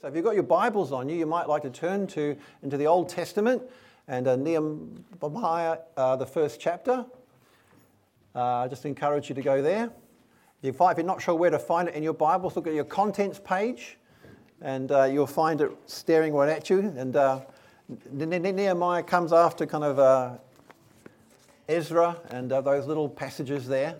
So if you've got your Bibles on you, you might like to turn to into the Old Testament and uh, Nehemiah, uh, the first chapter. Uh, I just encourage you to go there. If, you're not sure where to find it in your Bibles, look at your contents page, and uh, you'll find it staring right at you. And uh, Nehemiah comes after kind of uh, Ezra and those little passages there.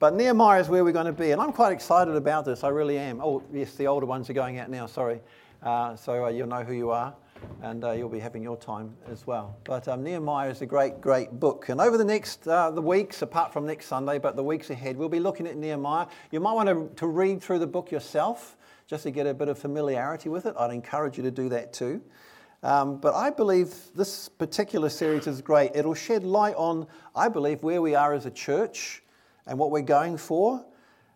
But Nehemiah is where we're going to be, and I'm quite excited about this. I really am. Oh, yes, the older ones are going out now, sorry. Uh, so uh, you'll know who you are, and uh, you'll be having your time as well. But um, Nehemiah is a great, great book. And over the next uh, the weeks, apart from next Sunday, but the weeks ahead, we'll be looking at Nehemiah. You might want to, to read through the book yourself just to get a bit of familiarity with it. I'd encourage you to do that too. Um, but I believe this particular series is great. It'll shed light on, I believe, where we are as a church and what we're going for,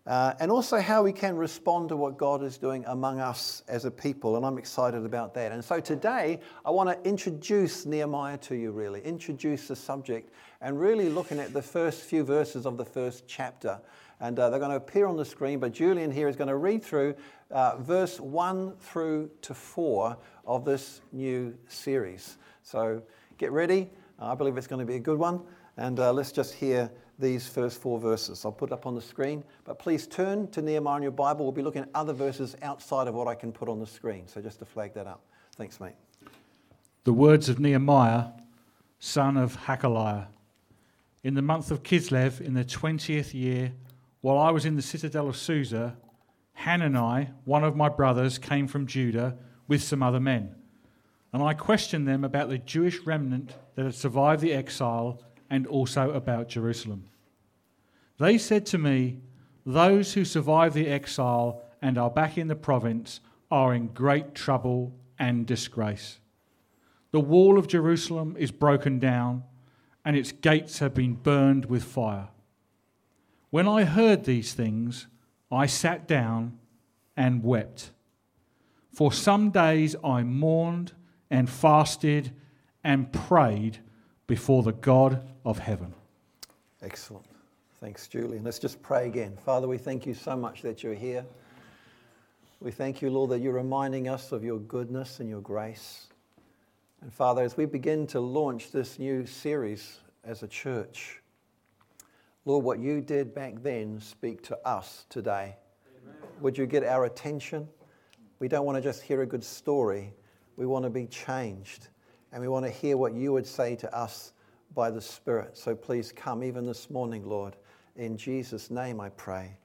uh, and also how we can respond to what God is doing among us as a people. And I'm excited about that. And so today, I want to introduce Nehemiah to you, really, introduce the subject, and really looking at the first few verses of the first chapter. And uh, they're going to appear on the screen, but Julian here is going to read through uh, verse 1 through to 4 of this new series. So get ready. I believe it's going to be a good one. And uh, let's just hear these first four verses. I'll put it up on the screen, but please turn to Nehemiah in your Bible. We'll be looking at other verses outside of what I can put on the screen. So just to flag that up. Thanks, mate. The words of Nehemiah, son of Hakaliah. In the month of Kislev, in the 20th year, while I was in the citadel of Susa, Hanani, one of my brothers, came from Judah with some other men. And I questioned them about the Jewish remnant that had survived the exile and also about Jerusalem. They said to me, Those who survive the exile and are back in the province are in great trouble and disgrace. The wall of Jerusalem is broken down, and its gates have been burned with fire. When I heard these things, I sat down and wept. For some days I mourned and fasted and prayed before the God of heaven. Excellent. Thanks, Julian. Let's just pray again. Father, we thank you so much that you're here. We thank you, Lord, that you're reminding us of your goodness and your grace. And Father, as we begin to launch this new series as a church, Lord, what you did back then, speak to us today. Amen. Would you get our attention? We don't want to just hear a good story, we want to be changed and we want to hear what you would say to us by the Spirit. So please come even this morning, Lord. In Jesus' name I pray.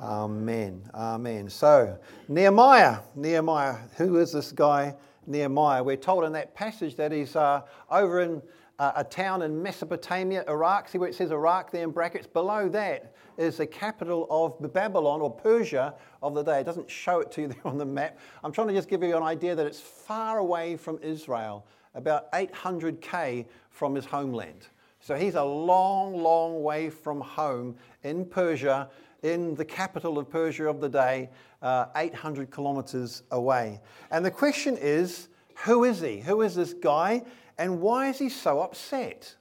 Amen. Amen. So, Nehemiah. Nehemiah. Who is this guy, Nehemiah? We're told in that passage that he's uh, over in uh, a town in Mesopotamia, Iraq. See where it says Iraq there in brackets? Below that is the capital of Babylon or Persia of the day. It doesn't show it to you there on the map. I'm trying to just give you an idea that it's far away from Israel about 800k from his homeland. So he's a long, long way from home in Persia, in the capital of Persia of the day, uh, 800 kilometers away. And the question is who is he? Who is this guy? And why is he so upset?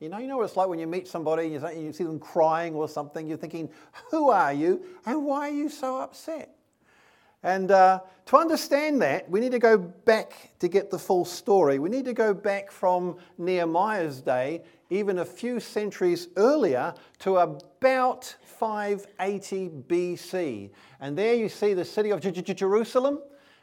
You know, you know what it's like when you meet somebody, and you see them crying or something, you're thinking, who are you and why are you so upset? And uh, to understand that, we need to go back to get the full story. We need to go back from Nehemiah's day, even a few centuries earlier, to about 580 BC. And there you see the city of Jerusalem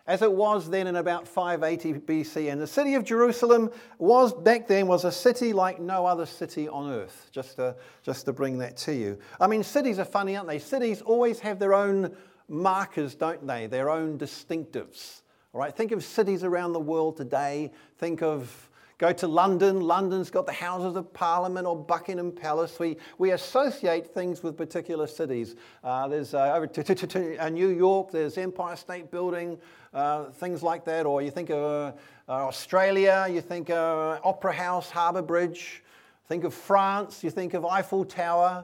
as it was then in about 580 BC. And the city of Jerusalem was back then was a city like no other city on earth, just to, just to bring that to you. I mean, cities are funny, aren't they? Cities always have their own markers, don't they? Their own distinctives. All right, think of cities around the world today. Think of Go to London. London's got the Houses of Parliament or Buckingham Palace. We, we associate things with particular cities. Uh, there's uh, over to, to, to, uh, New York, there's Empire State Building, uh, things like that. Or you think of uh, Australia, you think of Opera House, Harbour Bridge. Think of France, you think of Eiffel Tower.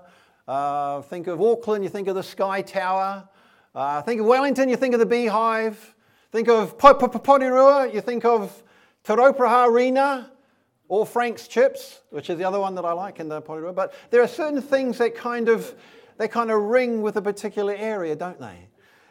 Think of Auckland, you think of the Sky Tower. Uh, think of Wellington, you think of the Beehive. Think of Porirua, you think of Te Rauparaha Arena or Frank's Chips, which is the other one that I like in the Porirua. But there are certain things that kind of, they kind of ring with a particular area, don't they?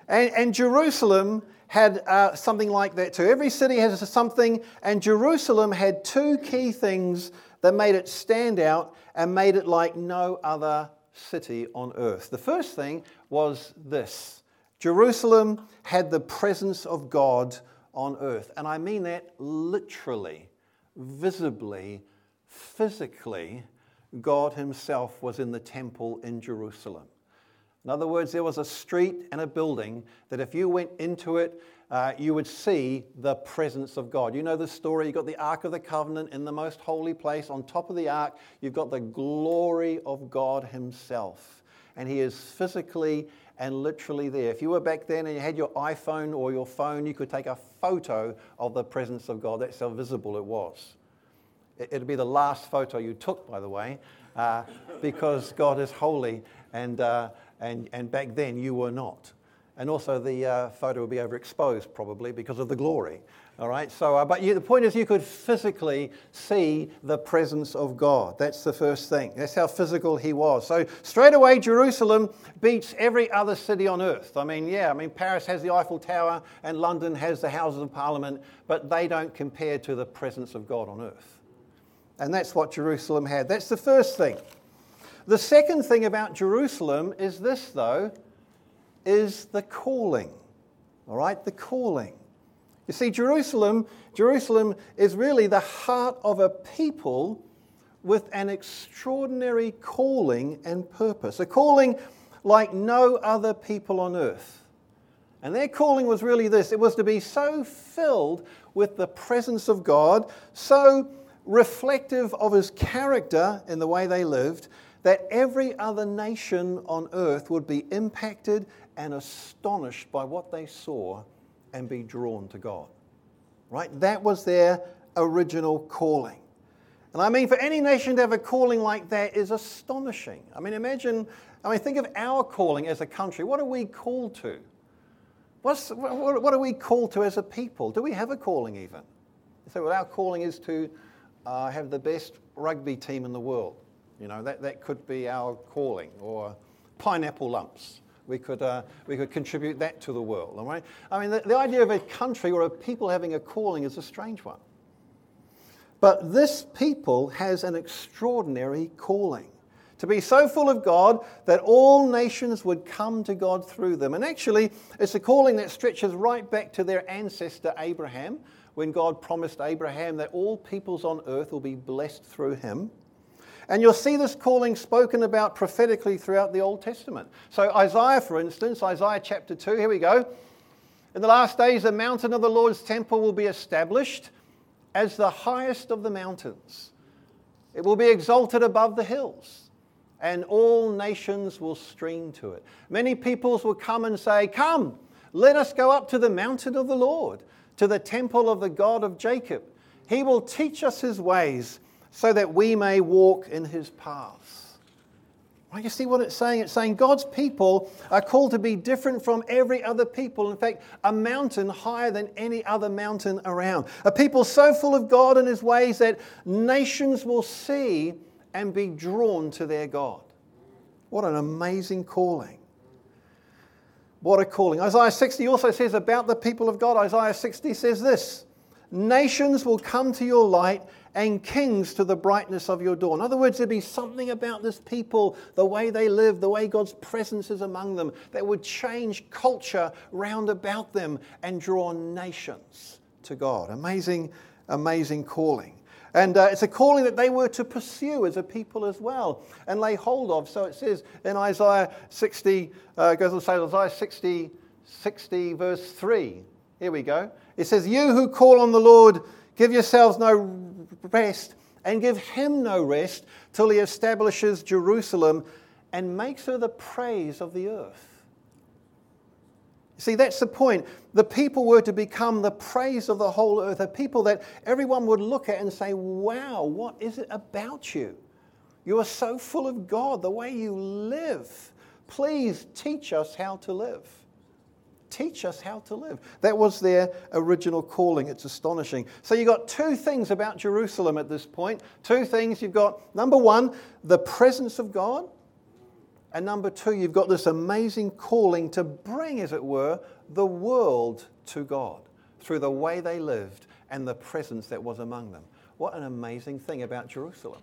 And, and Jerusalem had uh, something like that too. Every city has something, and Jerusalem had two key things that made it stand out and made it like no other city on earth. The first thing was this Jerusalem had the presence of God on earth. And I mean that literally, visibly, physically. God Himself was in the temple in Jerusalem. In other words, there was a street and a building that if you went into it, uh, you would see the presence of God. You know the story. You've got the Ark of the Covenant in the most holy place. On top of the Ark, you've got the glory of God Himself. And He is physically and literally there. If you were back then and you had your iPhone or your phone, you could take a photo of the presence of God. That's how visible it was. It'd be the last photo you took, by the way, uh, because God is holy, and, uh, and, and back then you were not and also the uh, photo would be overexposed probably because of the glory. All right, so, uh, but you, the point is you could physically see the presence of God. That's the first thing. That's how physical he was. So, straight away, Jerusalem beats every other city on earth. I mean, yeah, I mean, Paris has the Eiffel Tower and London has the Houses of Parliament, but they don't compare to the presence of God on earth. And that's what Jerusalem had. That's the first thing. The second thing about Jerusalem is this, though is the calling. All right, the calling. You see, Jerusalem, Jerusalem is really the heart of a people with an extraordinary calling and purpose, a calling like no other people on earth. And their calling was really this it was to be so filled with the presence of God, so reflective of his character in the way they lived, that every other nation on earth would be impacted and astonished by what they saw and be drawn to God. Right? That was their original calling. And I mean, for any nation to have a calling like that is astonishing. I mean, imagine, I mean, think of our calling as a country. What are we called to? What's, what, what are we called to as a people? Do we have a calling even? So, well, our calling is to uh, have the best rugby team in the world. You know, that, that could be our calling, or pineapple lumps. We could, uh, we could contribute that to the world, right? I mean, the, the idea of a country or a people having a calling is a strange one. But this people has an extraordinary calling to be so full of God that all nations would come to God through them. And actually, it's a calling that stretches right back to their ancestor Abraham, when God promised Abraham that all peoples on earth will be blessed through him. And you'll see this calling spoken about prophetically throughout the Old Testament. So, Isaiah, for instance, Isaiah chapter 2, here we go. In the last days, the mountain of the Lord's temple will be established as the highest of the mountains. It will be exalted above the hills, and all nations will stream to it. Many peoples will come and say, Come, let us go up to the mountain of the Lord, to the temple of the God of Jacob. He will teach us his ways so that we may walk in his paths. Right, you see what it's saying? It's saying God's people are called to be different from every other people. In fact, a mountain higher than any other mountain around. A people so full of God and his ways that nations will see and be drawn to their God. What an amazing calling. What a calling. Isaiah 60 also says about the people of God, Isaiah 60 says this Nations will come to your light and kings to the brightness of your dawn. In other words, there'd be something about this people, the way they live, the way God's presence is among them, that would change culture round about them and draw nations to God. Amazing, amazing calling. And uh, it's a calling that they were to pursue as a people as well and lay hold of. So it says in Isaiah 60, uh, goes on to say, Isaiah 60, 60, verse 3. Here we go. It says, You who call on the Lord, give yourselves no rest and give him no rest till he establishes Jerusalem and makes her the praise of the earth. See, that's the point. The people were to become the praise of the whole earth, a people that everyone would look at and say, Wow, what is it about you? You are so full of God, the way you live. Please teach us how to live teach us how to live. That was their original calling. It's astonishing. So you've got two things about Jerusalem at this point. Two things. You've got, number one, the presence of God. And number two, you've got this amazing calling to bring, as it were, the world to God through the way they lived and the presence that was among them. What an amazing thing about Jerusalem.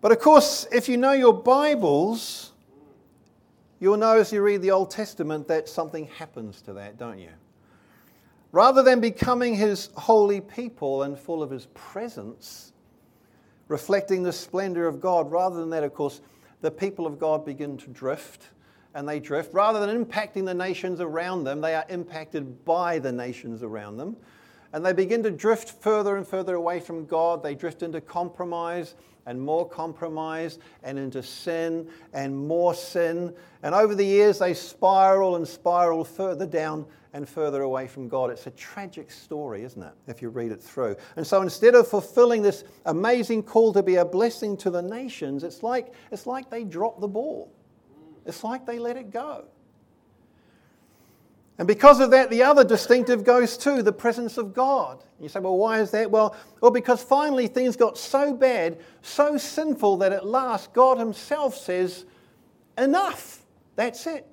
But of course, if you know your Bibles, you'll know as you read the Old Testament that something happens to that, don't you? Rather than becoming his holy people and full of his presence, reflecting the splendor of God, rather than that, of course, the people of God begin to drift and they drift. Rather than impacting the nations around them, they are impacted by the nations around them. And they begin to drift further and further away from God. They drift into compromise and more compromise and into sin and more sin. And over the years, they spiral and spiral further down and further away from God. It's a tragic story, isn't it, if you read it through? And so instead of fulfilling this amazing call to be a blessing to the nations, it's like, it's like they drop the ball. It's like they let it go. And because of that, the other distinctive goes to the presence of God. You say, well, why is that? Well, well, because finally things got so bad, so sinful, that at last God Himself says, enough. That's it.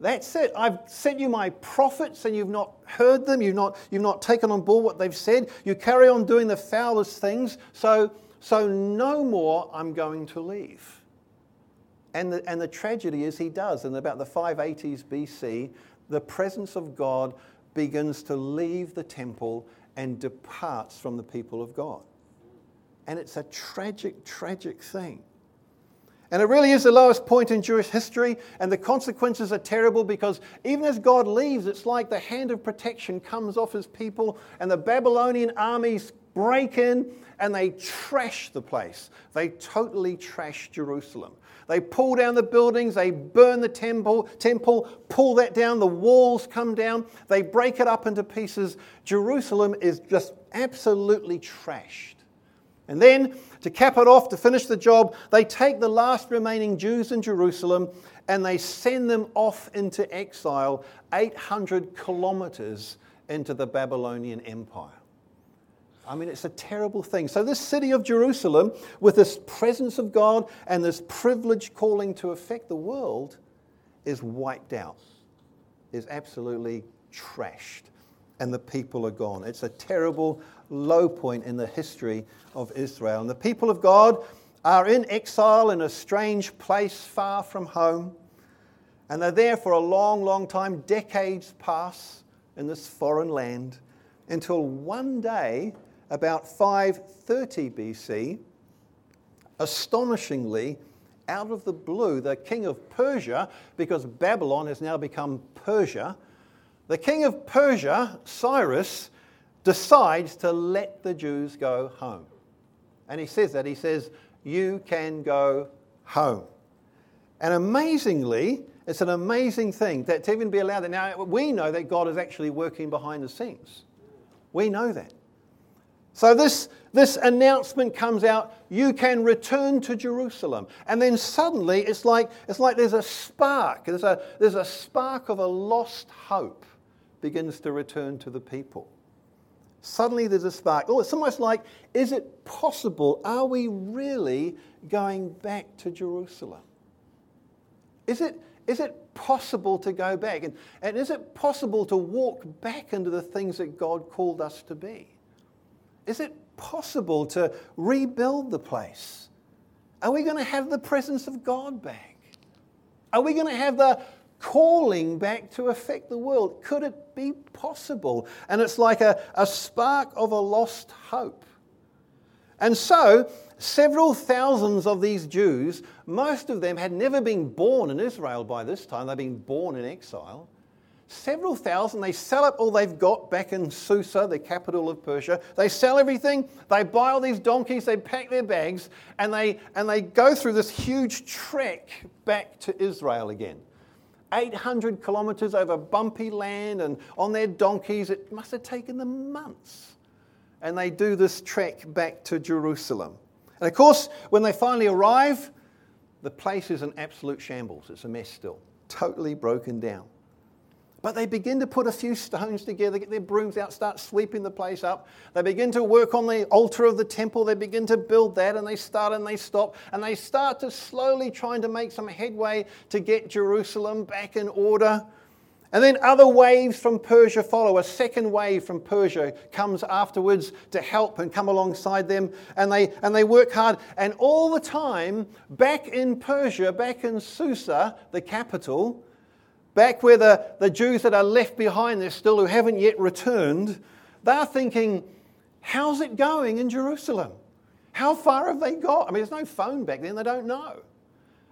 That's it. I've sent you my prophets and you've not heard them. You've not, you've not taken on board what they've said. You carry on doing the foulest things. So, so no more I'm going to leave. And the, and the tragedy is he does. In about the 580s BC, the presence of God begins to leave the temple and departs from the people of God. And it's a tragic, tragic thing. And it really is the lowest point in Jewish history, and the consequences are terrible because even as God leaves, it's like the hand of protection comes off his people, and the Babylonian armies break in and they trash the place. They totally trash Jerusalem. They pull down the buildings, they burn the temple, temple, pull that down, the walls come down, they break it up into pieces. Jerusalem is just absolutely trashed. And then, to cap it off, to finish the job, they take the last remaining Jews in Jerusalem and they send them off into exile 800 kilometers into the Babylonian Empire. I mean, it's a terrible thing. So, this city of Jerusalem, with this presence of God and this privilege calling to affect the world, is wiped out, is absolutely trashed, and the people are gone. It's a terrible low point in the history of Israel. And the people of God are in exile in a strange place far from home, and they're there for a long, long time. Decades pass in this foreign land until one day about 530 BC, astonishingly, out of the blue, the king of Persia, because Babylon has now become Persia, the king of Persia, Cyrus, decides to let the Jews go home. And he says that. He says, You can go home. And amazingly, it's an amazing thing that to even be allowed that. Now, we know that God is actually working behind the scenes. We know that. So this, this announcement comes out, you can return to Jerusalem. And then suddenly it's like, it's like there's a spark, there's a, there's a spark of a lost hope begins to return to the people. Suddenly there's a spark. Oh, it's almost like, is it possible? Are we really going back to Jerusalem? Is it, is it possible to go back? And, and is it possible to walk back into the things that God called us to be? Is it possible to rebuild the place? Are we going to have the presence of God back? Are we going to have the calling back to affect the world? Could it be possible? And it's like a, a spark of a lost hope. And so, several thousands of these Jews, most of them had never been born in Israel by this time, they'd been born in exile several thousand. They sell up all they've got back in Susa, the capital of Persia. They sell everything. They buy all these donkeys. They pack their bags, and they and they go through this huge trek back to Israel again. 800 kilometers over bumpy land and on their donkeys. It must have taken them months. And they do this trek back to Jerusalem. And of course, when they finally arrive, the place is an absolute shambles. It's a mess still, totally broken down. But they begin to put a few stones together, get their brooms out, start sweeping the place up. They begin to work on the altar of the temple. They begin to build that, and they start and they stop. And they start to slowly trying to make some headway to get Jerusalem back in order. And then other waves from Persia follow. A second wave from Persia comes afterwards to help and come alongside them. And they, and they work hard. And all the time, back in Persia, back in Susa, the capital, back where the, the Jews that are left behind there still who haven't yet returned, they're thinking, how's it going in Jerusalem? How far have they got? I mean, there's no phone back then, they don't know.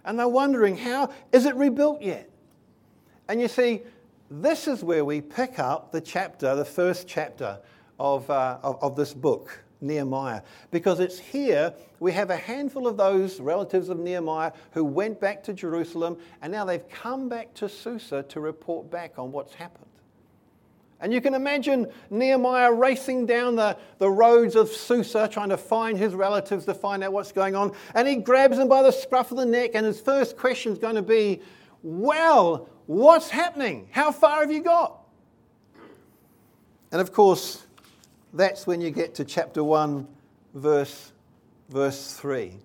And they're wondering, how is it rebuilt yet? And you see, this is where we pick up the chapter, the first chapter of, uh, of, of, this book, Nehemiah, because it's here we have a handful of those relatives of Nehemiah who went back to Jerusalem and now they've come back to Susa to report back on what's happened. And you can imagine Nehemiah racing down the, the roads of Susa trying to find his relatives to find out what's going on. And he grabs them by the scruff of the neck, and his first question is going to be, Well, What's happening? How far have you got? And of course, that's when you get to chapter 1, verse, verse 3,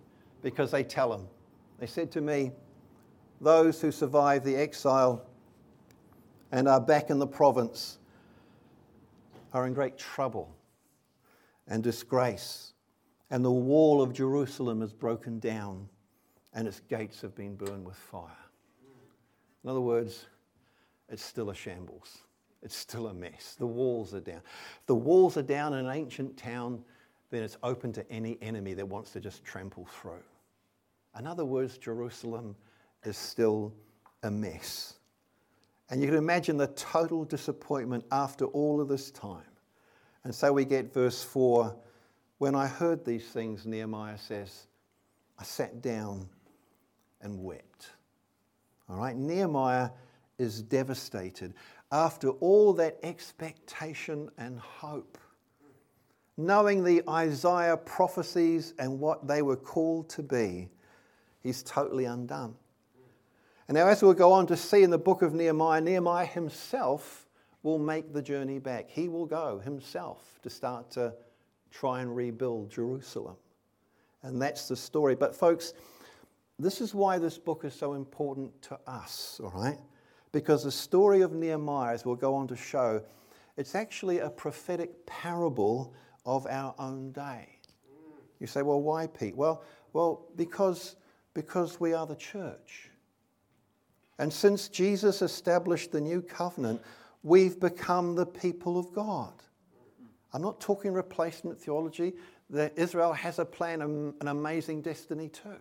because they tell him. They said to me, Those who survive the exile and are back in the province are in great trouble and disgrace, and the wall of Jerusalem is broken down, and its gates have been burned with fire. In other words, it's still a shambles. It's still a mess. The walls are down. If the walls are down in an ancient town, then it's open to any enemy that wants to just trample through. In other words, Jerusalem is still a mess. And you can imagine the total disappointment after all of this time. And so we get verse 4 When I heard these things, Nehemiah says, I sat down and wept. All right, Nehemiah is devastated after all that expectation and hope. Knowing the Isaiah prophecies and what they were called to be, he's totally undone. And now, as we'll go on to see in the book of Nehemiah, Nehemiah himself will make the journey back. He will go himself to start to try and rebuild Jerusalem. And that's the story. But, folks, this is why this book is so important to us, all right? Because the story of Nehemiah, as we'll go on to show, it's actually a prophetic parable of our own day. You say, well, why, Pete? Well, well because, because we are the church. And since Jesus established the new covenant, we've become the people of God. I'm not talking replacement theology. Israel has a plan, an amazing destiny too.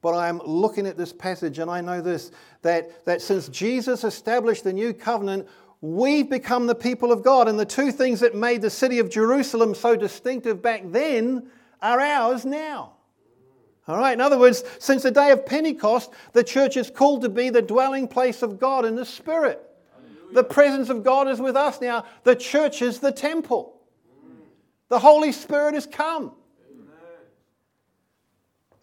But I'm looking at this passage and I know this that, that since Jesus established the new covenant, we've become the people of God. And the two things that made the city of Jerusalem so distinctive back then are ours now. All right, in other words, since the day of Pentecost, the church is called to be the dwelling place of God in the Spirit. Hallelujah. The presence of God is with us now. The church is the temple. The Holy Spirit has come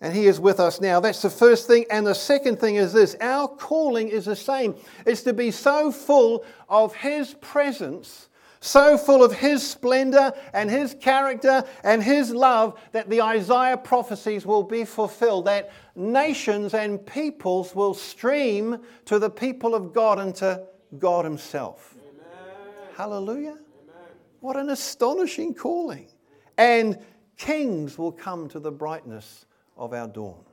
and He is with us now. That's the first thing. And the second thing is this our calling is the same it's to be so full of His presence, so full of His splendor and His character and His love that the Isaiah prophecies will be fulfilled, that nations and peoples will stream to the people of God and to God Himself. Amen. Hallelujah. Amen. What an astonishing calling. And kings will come to the brightness of our dawn.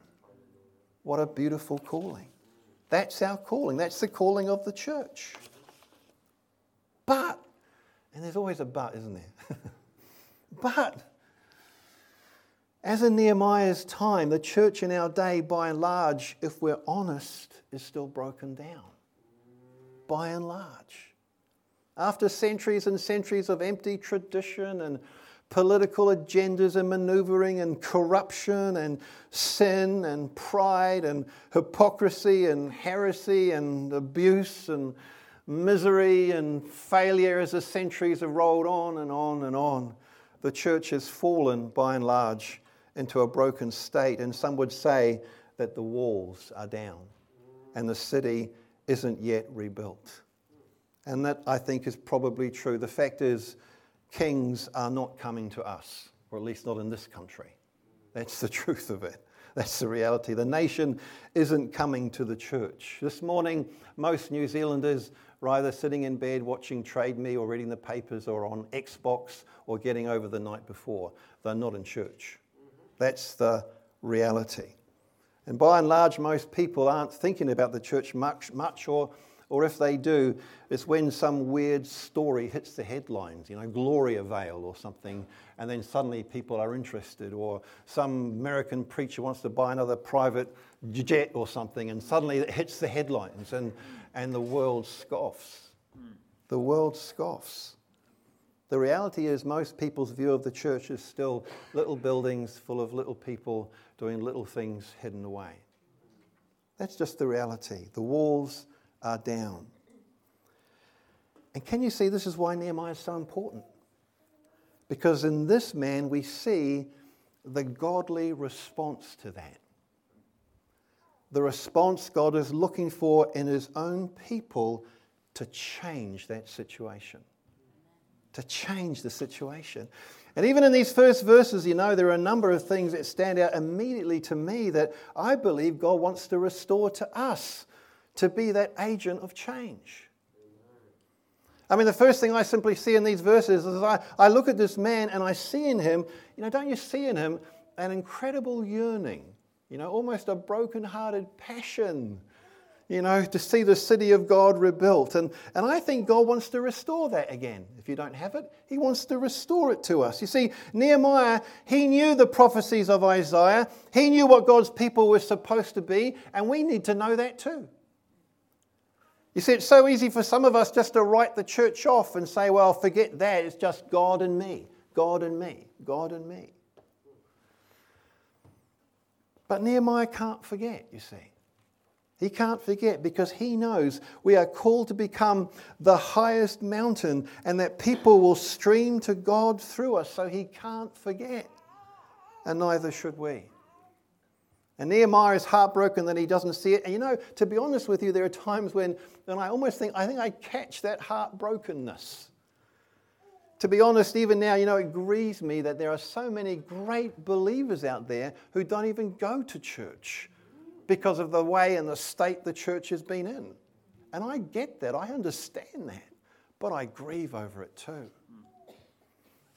What a beautiful calling. That's our calling. That's the calling of the church. But, and there's always a but, isn't there? but, as in Nehemiah's time, the church in our day, by and large, if we're honest, is still broken down. By and large. After centuries and centuries of empty tradition and political agendas and maneuvering and corruption and sin and pride and hypocrisy and heresy and abuse and misery and failure as the centuries have rolled on and on and on. The church has fallen by and large into a broken state, and some would say that the walls are down and the city isn't yet rebuilt. And that I think is probably true. The fact is, kings are not coming to us, or at least not in this country. That's the truth of it. That's the reality. The nation isn't coming to the church. This morning, most New Zealanders are either sitting in bed watching Trade Me or reading the papers or on Xbox or getting over the night before. They're not in church. That's the reality. And by and large, most people aren't thinking about the church much, much or, or if they do, it's when some weird story hits the headlines, you know, Gloriavale or something, and then suddenly people are interested, or some American preacher wants to buy another private jet or something, and suddenly it hits the headlines, and, and the world scoffs. The world scoffs. The reality is, most people's view of the church is still little buildings full of little people doing little things hidden away. That's just the reality. The walls are down. And can you see this is why Nehemiah is so important? Because in this man, we see the godly response to that. The response God is looking for in his own people to change that situation to change the situation. And even in these first verses, you know, there are a number of things that stand out immediately to me that I believe God wants to restore to us to be that agent of change. I mean, the first thing I simply see in these verses is I, I look at this man and I see in him, you know, don't you see in him an incredible yearning, you know, almost a broken-hearted passion you know, to see the city of God rebuilt. And, and I think God wants to restore that again. If you don't have it, He wants to restore it to us. You see, Nehemiah, he knew the prophecies of Isaiah, he knew what God's people were supposed to be, and we need to know that too. You see, it's so easy for some of us just to write the church off and say, well, forget that, it's just God and me, God and me, God and me. But Nehemiah can't forget, you see. He can't forget because he knows we are called to become the highest mountain and that people will stream to God through us, so he can't forget. And neither should we. And Nehemiah is heartbroken that he doesn't see it. And you know, to be honest with you, there are times when, when I almost think, I think I catch that heartbrokenness. To be honest, even now, you know, it grieves me that there are so many great believers out there who don't even go to church because of the way and the state the church has been in. And I get that, I understand that, but I grieve over it too.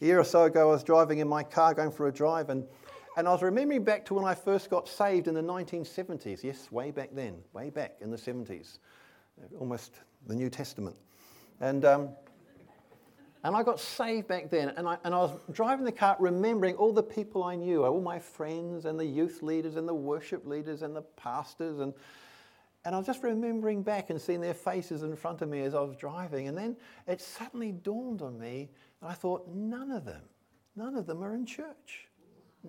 A year or so ago, I was driving in my car going for a drive, and, and I was remembering back to when I first got saved in the 1970s. Yes, way back then, way back in the 70s, almost the New Testament. And um, and I got saved back then. And I, and I was driving the car remembering all the people I knew, all my friends and the youth leaders and the worship leaders and the pastors. And, and I was just remembering back and seeing their faces in front of me as I was driving. And then it suddenly dawned on me, and I thought, none of them, none of them are in church.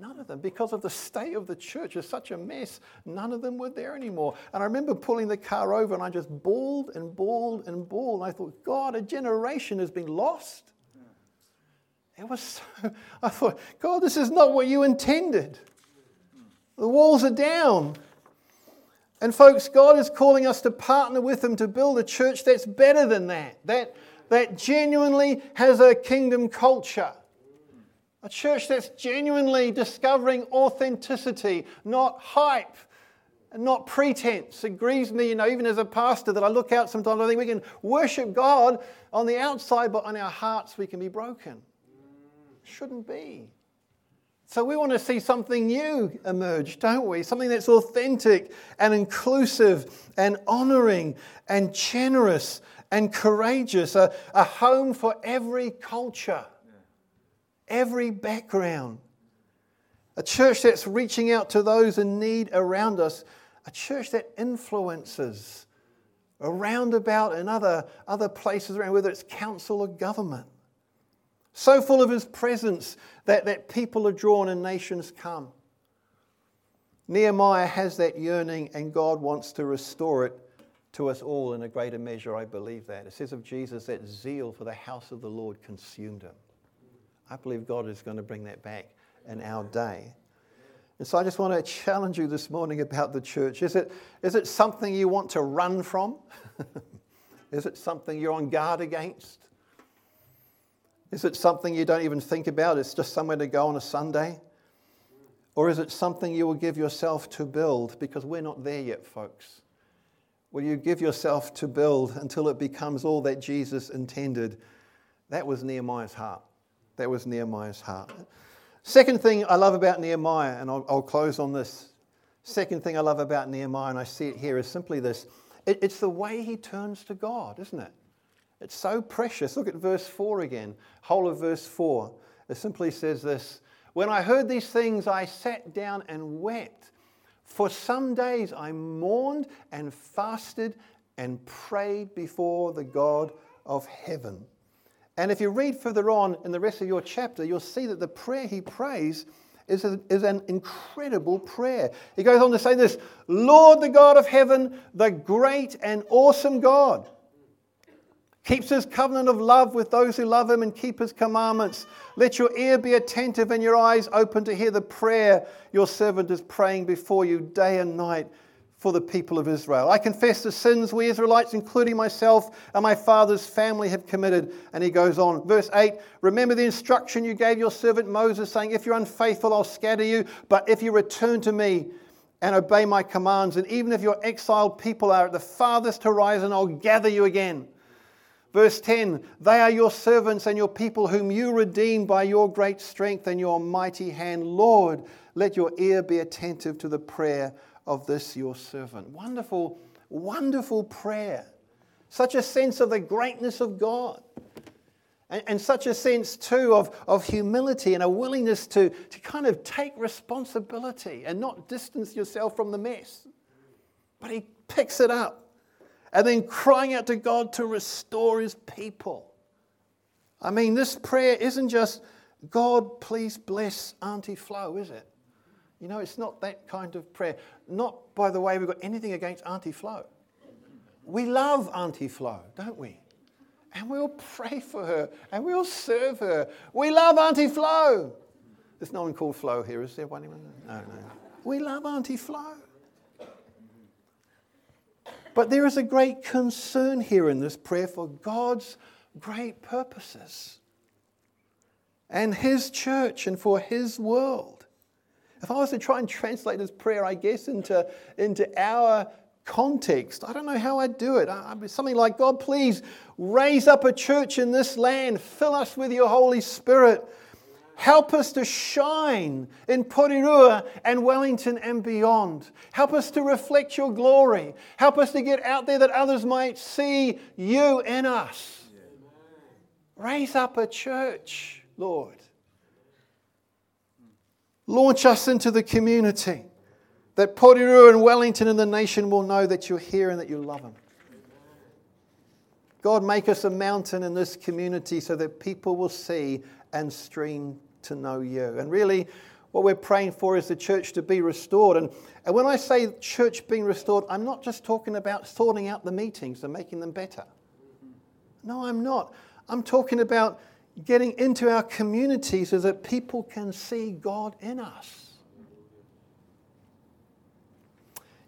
None of them, because of the state of the church, is such a mess. None of them were there anymore. And I remember pulling the car over and I just bawled and bawled and bawled. And I thought, God, a generation has been lost. It was so, I thought, God, this is not what you intended. The walls are down. And folks, God is calling us to partner with Him to build a church that's better than that, that, that genuinely has a kingdom culture. A church that's genuinely discovering authenticity, not hype, and not pretense. It grieves me, you know, even as a pastor, that I look out sometimes, I think we can worship God on the outside, but on our hearts we can be broken. Shouldn't be. So we want to see something new emerge, don't we? Something that's authentic and inclusive and honoring and generous and courageous, a, a home for every culture every background. A church that's reaching out to those in need around us. A church that influences around about in other, other places around, whether it's council or government. So full of his presence that, that people are drawn and nations come. Nehemiah has that yearning, and God wants to restore it to us all in a greater measure. I believe that. It says of Jesus that zeal for the house of the Lord consumed him. I believe God is going to bring that back in our day. And so I just want to challenge you this morning about the church. Is it, is it something you want to run from? is it something you're on guard against? Is it something you don't even think about? It's just somewhere to go on a Sunday? Or is it something you will give yourself to build? Because we're not there yet, folks. Will you give yourself to build until it becomes all that Jesus intended? That was Nehemiah's heart. That was Nehemiah's heart. Second thing I love about Nehemiah, and I'll, I'll close on this. Second thing I love about Nehemiah, and I see it here, is simply this it, it's the way he turns to God, isn't it? It's so precious. Look at verse 4 again, whole of verse 4. It simply says this When I heard these things, I sat down and wept. For some days I mourned and fasted and prayed before the God of heaven. And if you read further on in the rest of your chapter, you'll see that the prayer he prays is, a, is an incredible prayer. He goes on to say this Lord, the God of heaven, the great and awesome God keeps his covenant of love with those who love him and keep his commandments. Let your ear be attentive and your eyes open to hear the prayer your servant is praying before you day and night for the people of Israel. I confess the sins we Israelites, including myself and my father's family, have committed. And he goes on. Verse 8 Remember the instruction you gave your servant Moses, saying, If you're unfaithful, I'll scatter you. But if you return to me, and obey my commands, and even if your exiled people are at the farthest horizon, I'll gather you again. Verse 10 They are your servants and your people, whom you redeemed by your great strength and your mighty hand. Lord, let your ear be attentive to the prayer of this your servant. Wonderful, wonderful prayer. Such a sense of the greatness of God. And, and, such a sense, too, of, of humility and a willingness to, to kind of take responsibility and not distance yourself from the mess. But he picks it up and then crying out to God to restore his people. I mean, this prayer isn't just, God, please bless Auntie Flo, is it? You know, it's not that kind of prayer. Not, by the way, we've got anything against Auntie Flo. We love Auntie Flo, don't we? And we'll pray for her and we'll serve her. We love Auntie Flo. There's no one called Flo here, is there? One? No, no. We love Auntie Flo. But there is a great concern here in this prayer for God's great purposes and His church and for His world. If I was to try and translate this prayer, I guess, into, into our context, I don't know how I'd do it. I'd be something like, God, please raise up a church in this land, fill us with your Holy Spirit. Help us to shine in Porirua and Wellington and beyond. Help us to reflect your glory. Help us to get out there that others might see you in us. Raise up a church, Lord. Launch us into the community that Porirua and Wellington and the nation will know that you're here and that you love them. God, make us a mountain in this community so that people will see and stream to know you. And really, what we're praying for is the church to be restored. And, and when I say church being restored, I'm not just talking about sorting out the meetings and making them better. No, I'm not. I'm talking about getting into our community so that people can see God in us.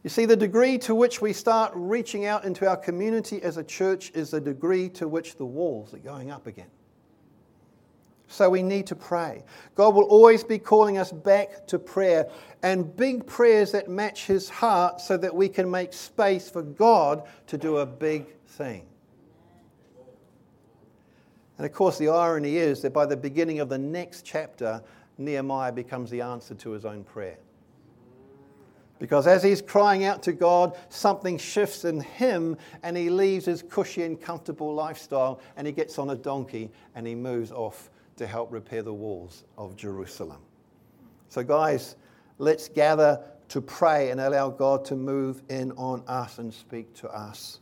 You see, the degree to which we start reaching out into our community as a church is the degree to which the walls are going up again. So we need to pray. God will always be calling us back to prayer and big prayers that match His heart so that we can make space for God to do a big thing. And of course, the irony is that by the beginning of the next chapter, Nehemiah becomes the answer to his own prayer. Because as he's crying out to God, something shifts in him and he leaves his cushy and comfortable lifestyle and he gets on a donkey and he moves off to help repair the walls of Jerusalem. So, guys, let's gather to pray and allow God to move in on us and speak to us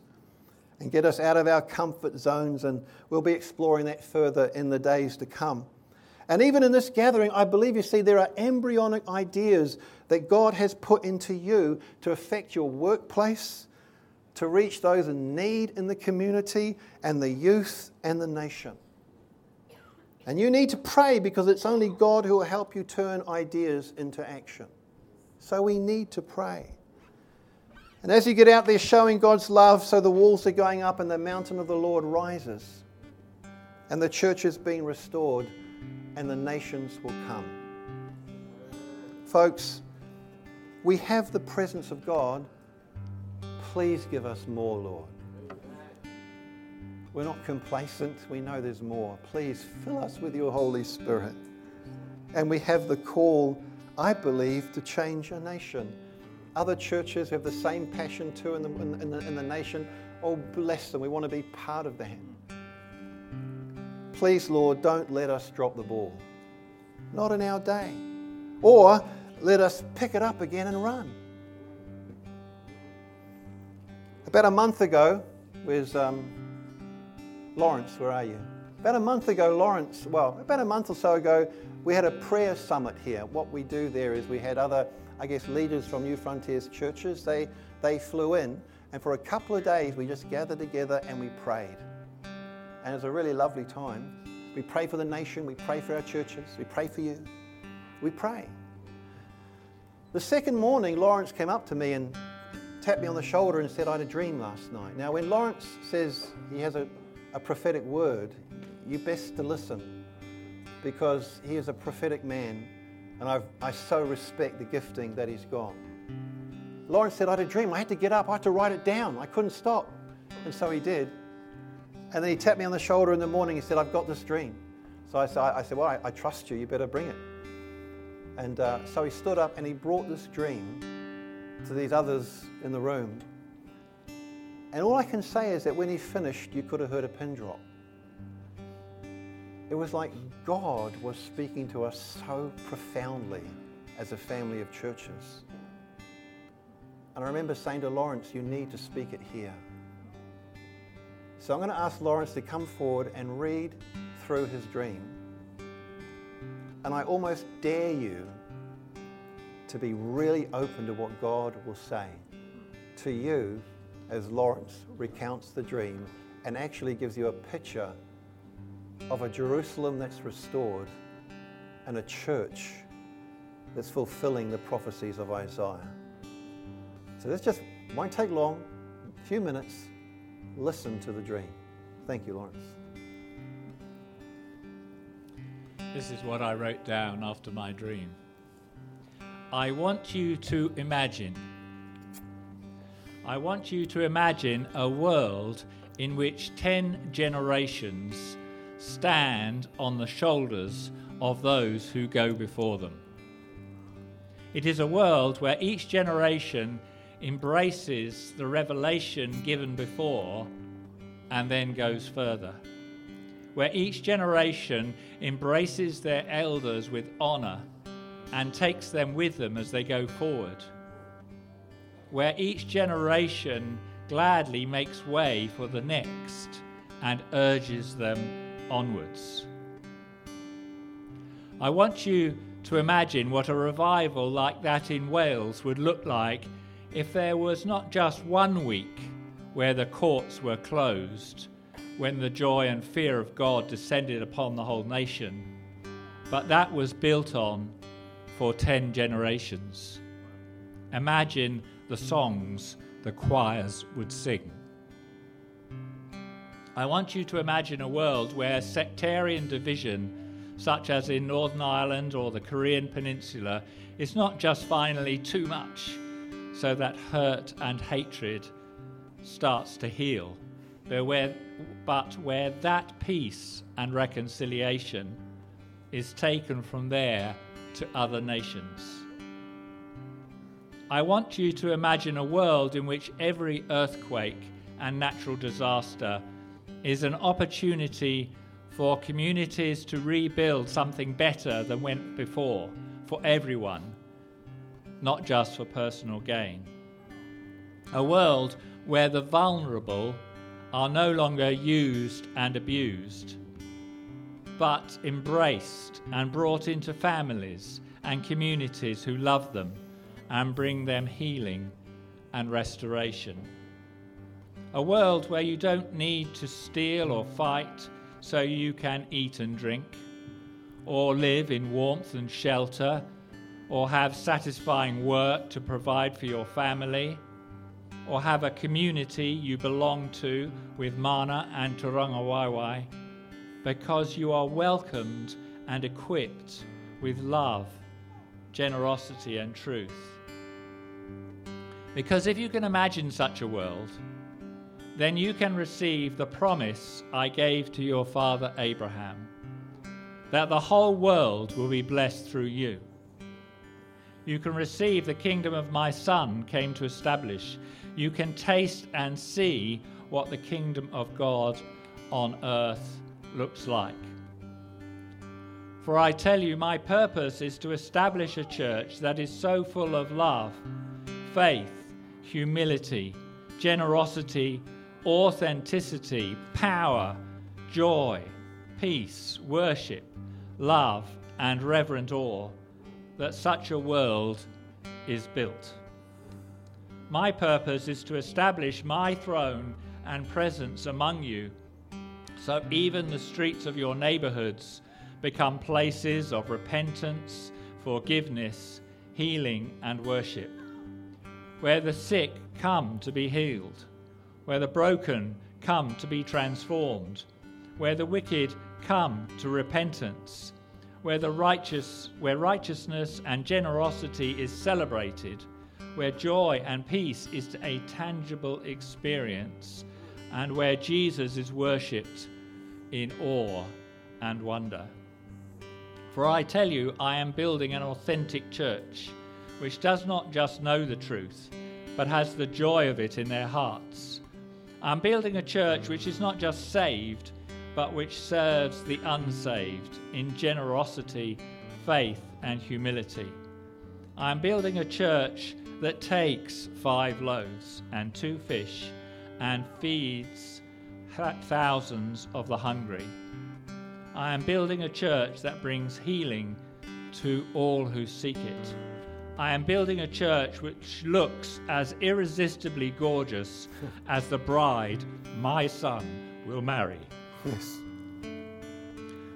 and get us out of our comfort zones. And we'll be exploring that further in the days to come. And even in this gathering, I believe you see there are embryonic ideas that God has put into you to affect your workplace, to reach those in need in the community, and the youth and the nation. And you need to pray because it's only God who will help you turn ideas into action. So we need to pray. And as you get out there showing God's love, so the walls are going up and the mountain of the Lord rises, and the church is being restored, and the nations will come. folks, we have the presence of God. Please give us more, Lord. We're not complacent. We know there's more. Please fill us with your Holy Spirit. And we have the call, I believe, to change a nation. Other churches have the same passion too in the, in the, in the nation. Oh, bless them. We want to be part of that. Please, Lord, don't let us drop the ball. Not in our day. Or let us pick it up again and run. About a month ago, where's um, Lawrence? Where are you? About a month ago, Lawrence, well, about a month or so ago, we had a prayer summit here. What we do there is we had other, I guess, leaders from Newfrontiers churches. They, they flew in, and for a couple of days, we just gathered together and we prayed. And it was a really lovely time. We pray for the nation, we pray for our churches, we pray for you. We pray. The second morning, Lawrence came up to me and tapped me on the shoulder and said, I had a dream last night. Now, when Lawrence says he has a, a prophetic word, you best to listen because he is a prophetic man and I've, I so respect the gifting that he's got. Lawrence said, I had a dream. I had to get up. I had to write it down. I couldn't stop. And so he did. And then he tapped me on the shoulder in the morning. He said, I've got this dream. So I, said, I said Well, I, I trust you. You better bring it. And uh, so he stood up and he brought this dream to these others in the room. And all I can say is that when he finished, you could have heard a pin drop. It was like God was speaking to us so profoundly as a family of churches. And I remember saying to Lawrence, You need to speak it here. So I'm going to ask Lawrence to come forward and read through his dream. And I almost dare you to be really open to what God will say to you as Lawrence recounts the dream and actually gives you a picture of a Jerusalem that's restored and a church that's fulfilling the prophecies of Isaiah. So this just won't take long, a few minutes. Listen to the dream. Thank you, Lawrence. This is what I wrote down after my dream. I want you to imagine. I want you to imagine a world in which 10 generations stand on the shoulders of those who go before them. It is a world where each generation embraces the revelation given before and then goes further. Where each generation embraces their elders with honor and takes them with them as they go forward. Where each generation gladly makes way for the next and urges them onwards. I want you to imagine what a revival like that in Wales would look like if there was not just one week where the courts were closed, when the joy and fear of God descended upon the whole nation, but that was built on for 10 generations. Imagine the songs the choirs would sing. I want you to imagine a world where sectarian division, such as in Northern Ireland or the Korean Peninsula, is not just finally too much, so that hurt and hatred starts to heal, but where, but where that peace and reconciliation is taken from there to other nations. I want you to imagine a world in which every earthquake and natural disaster is an opportunity for communities to rebuild something better than went before for everyone, not just for personal gain. A world where the vulnerable are no longer used and abused, but embraced and brought into families and communities who love them and bring them healing and restoration. A world where you don't need to steal or fight so you can eat and drink, or live in warmth and shelter, or have satisfying work to provide for your family, or have a community you belong to with mana and Turanga because you are welcomed and equipped with love generosity, and truth. Because if you can imagine such a world, then you can receive the promise I gave to your father Abraham that the whole world will be blessed through you. You can receive the kingdom of my Son came to establish. You can taste and see what the kingdom of God on earth looks like. For I tell you, my purpose is to establish a church that is so full of love, faith, humility, generosity, authenticity, power, joy, peace, worship, love, and reverent awe that such a world is built. My purpose is to establish my throne and presence among you, so even the streets of your neighborhoods become places of repentance, forgiveness, healing, and worship, where the sick come to be healed, where the broken come to be transformed, where the wicked come to repentance, where the righteous where righteousness and generosity is celebrated, where joy and peace is a tangible experience, and where Jesus is worshipped in awe and wonder. For I tell you, I am building an authentic church, which does not just know the truth, but has the joy of it in their hearts. I'm building a church which is not just saved, but which serves the unsaved in generosity, faith, and humility. I am building a church that takes five loaves and two fish and feeds thousands of the hungry. I am building a church that brings healing to all who seek it. I am building a church which looks as irresistibly gorgeous as the bride my son will marry. Yes.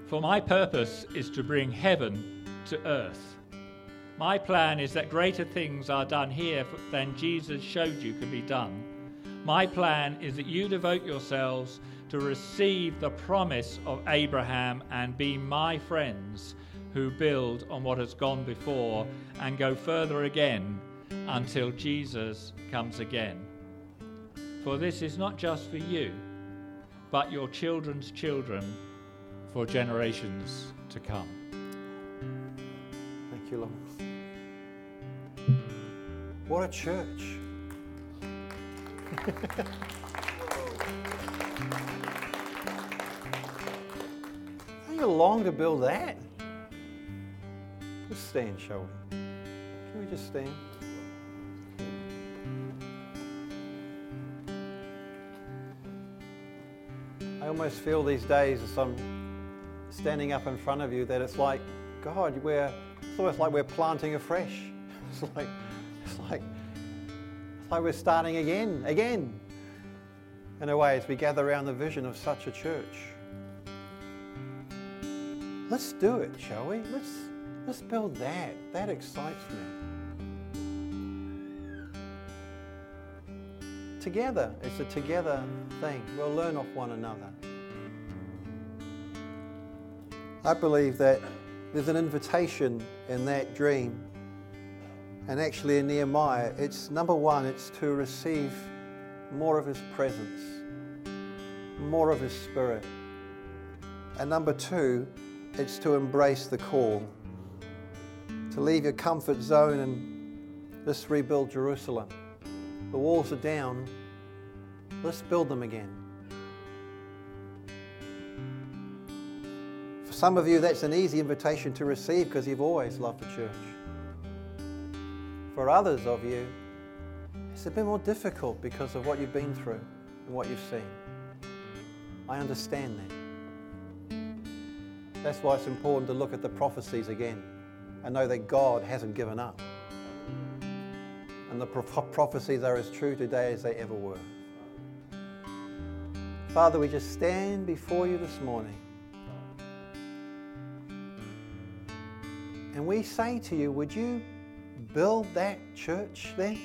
For my purpose is to bring heaven to earth. My plan is that greater things are done here than Jesus showed you could be done. My plan is that you devote yourselves to receive the promise of Abraham and be my friends who build on what has gone before and go further again until Jesus comes again. For this is not just for you but your children's children for generations to come. Thank you, Lord. What a church. How long to build that? Just stand, shall we? Can we just stand? I almost feel these days as I'm standing up in front of you that it's like, God, we're, it's almost like we're planting afresh. It's like, it's like, it's like we're starting again, again, in a way, as we gather around the vision of such a church. Let's do it, shall we? Let's, let's build that. That excites me. Together, it's a together thing. We'll learn off one another. I believe that there's an invitation in that dream. And actually, in Nehemiah, it's number one, it's to receive more of his presence, more of his spirit. And number two, it's to embrace the call, leave your comfort zone and just rebuild Jerusalem. The walls are down, let's build them again. For some of you, that's an easy invitation to receive because you've always loved the church. For others of you, it's a bit more difficult because of what you've been through and what you've seen. I understand that. That's why it's important to look at the prophecies again and know that God hasn't given up. And the prophecies are as true today as they ever were. Father, we just stand before you this morning And we say to you, would you build that church then,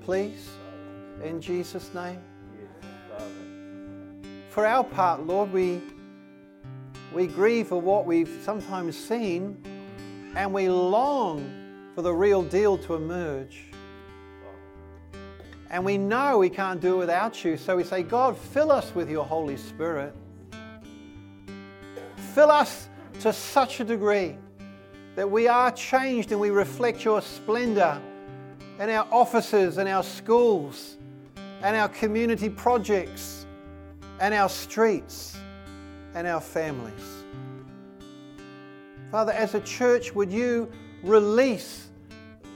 please, in Jesus' name? For our part, Lord, we, we grieve for what we've sometimes seen and we long for the real deal to emerge. And we know we can't do it without you, so we say, God, fill us with your Holy Spirit. Fill us to such a degree that we are changed and we reflect your splendor in our offices and our schools and our community projects and our streets and our families. Father, as a church, would you release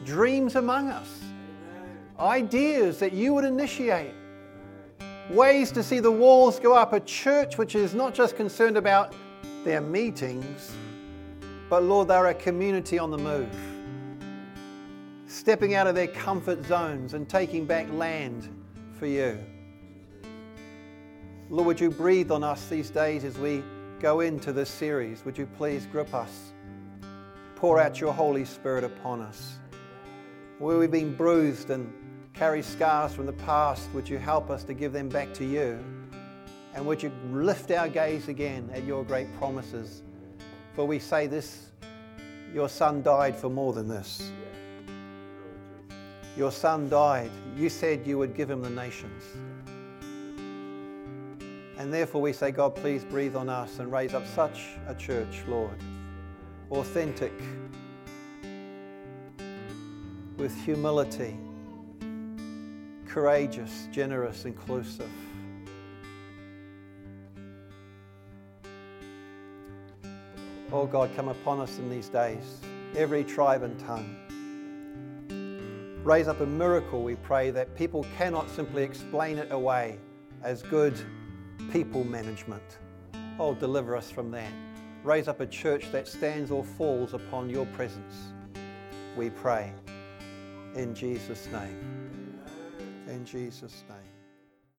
dreams among us, ideas that you would initiate, ways to see the walls go up, a church which is not just concerned about their meetings, but Lord, they're a community on the move, stepping out of their comfort zones and taking back land for you. Lord, would you breathe on us these days as we go into this series? Would you please grip us? Pour out your Holy Spirit upon us. Where we've been bruised and carry scars from the past, would you help us to give them back to you? And would you lift our gaze again at your great promises? For we say this your son died for more than this. Your son died. You said you would give him the nations. And therefore we say, God, please breathe on us and raise up such a church, Lord. Authentic, with humility, courageous, generous, inclusive. Oh God, come upon us in these days, every tribe and tongue. Raise up a miracle, we pray, that people cannot simply explain it away as good people management. Oh, deliver us from that. Raise up a church that stands or falls upon your presence. We pray. In Jesus' name. In Jesus' name.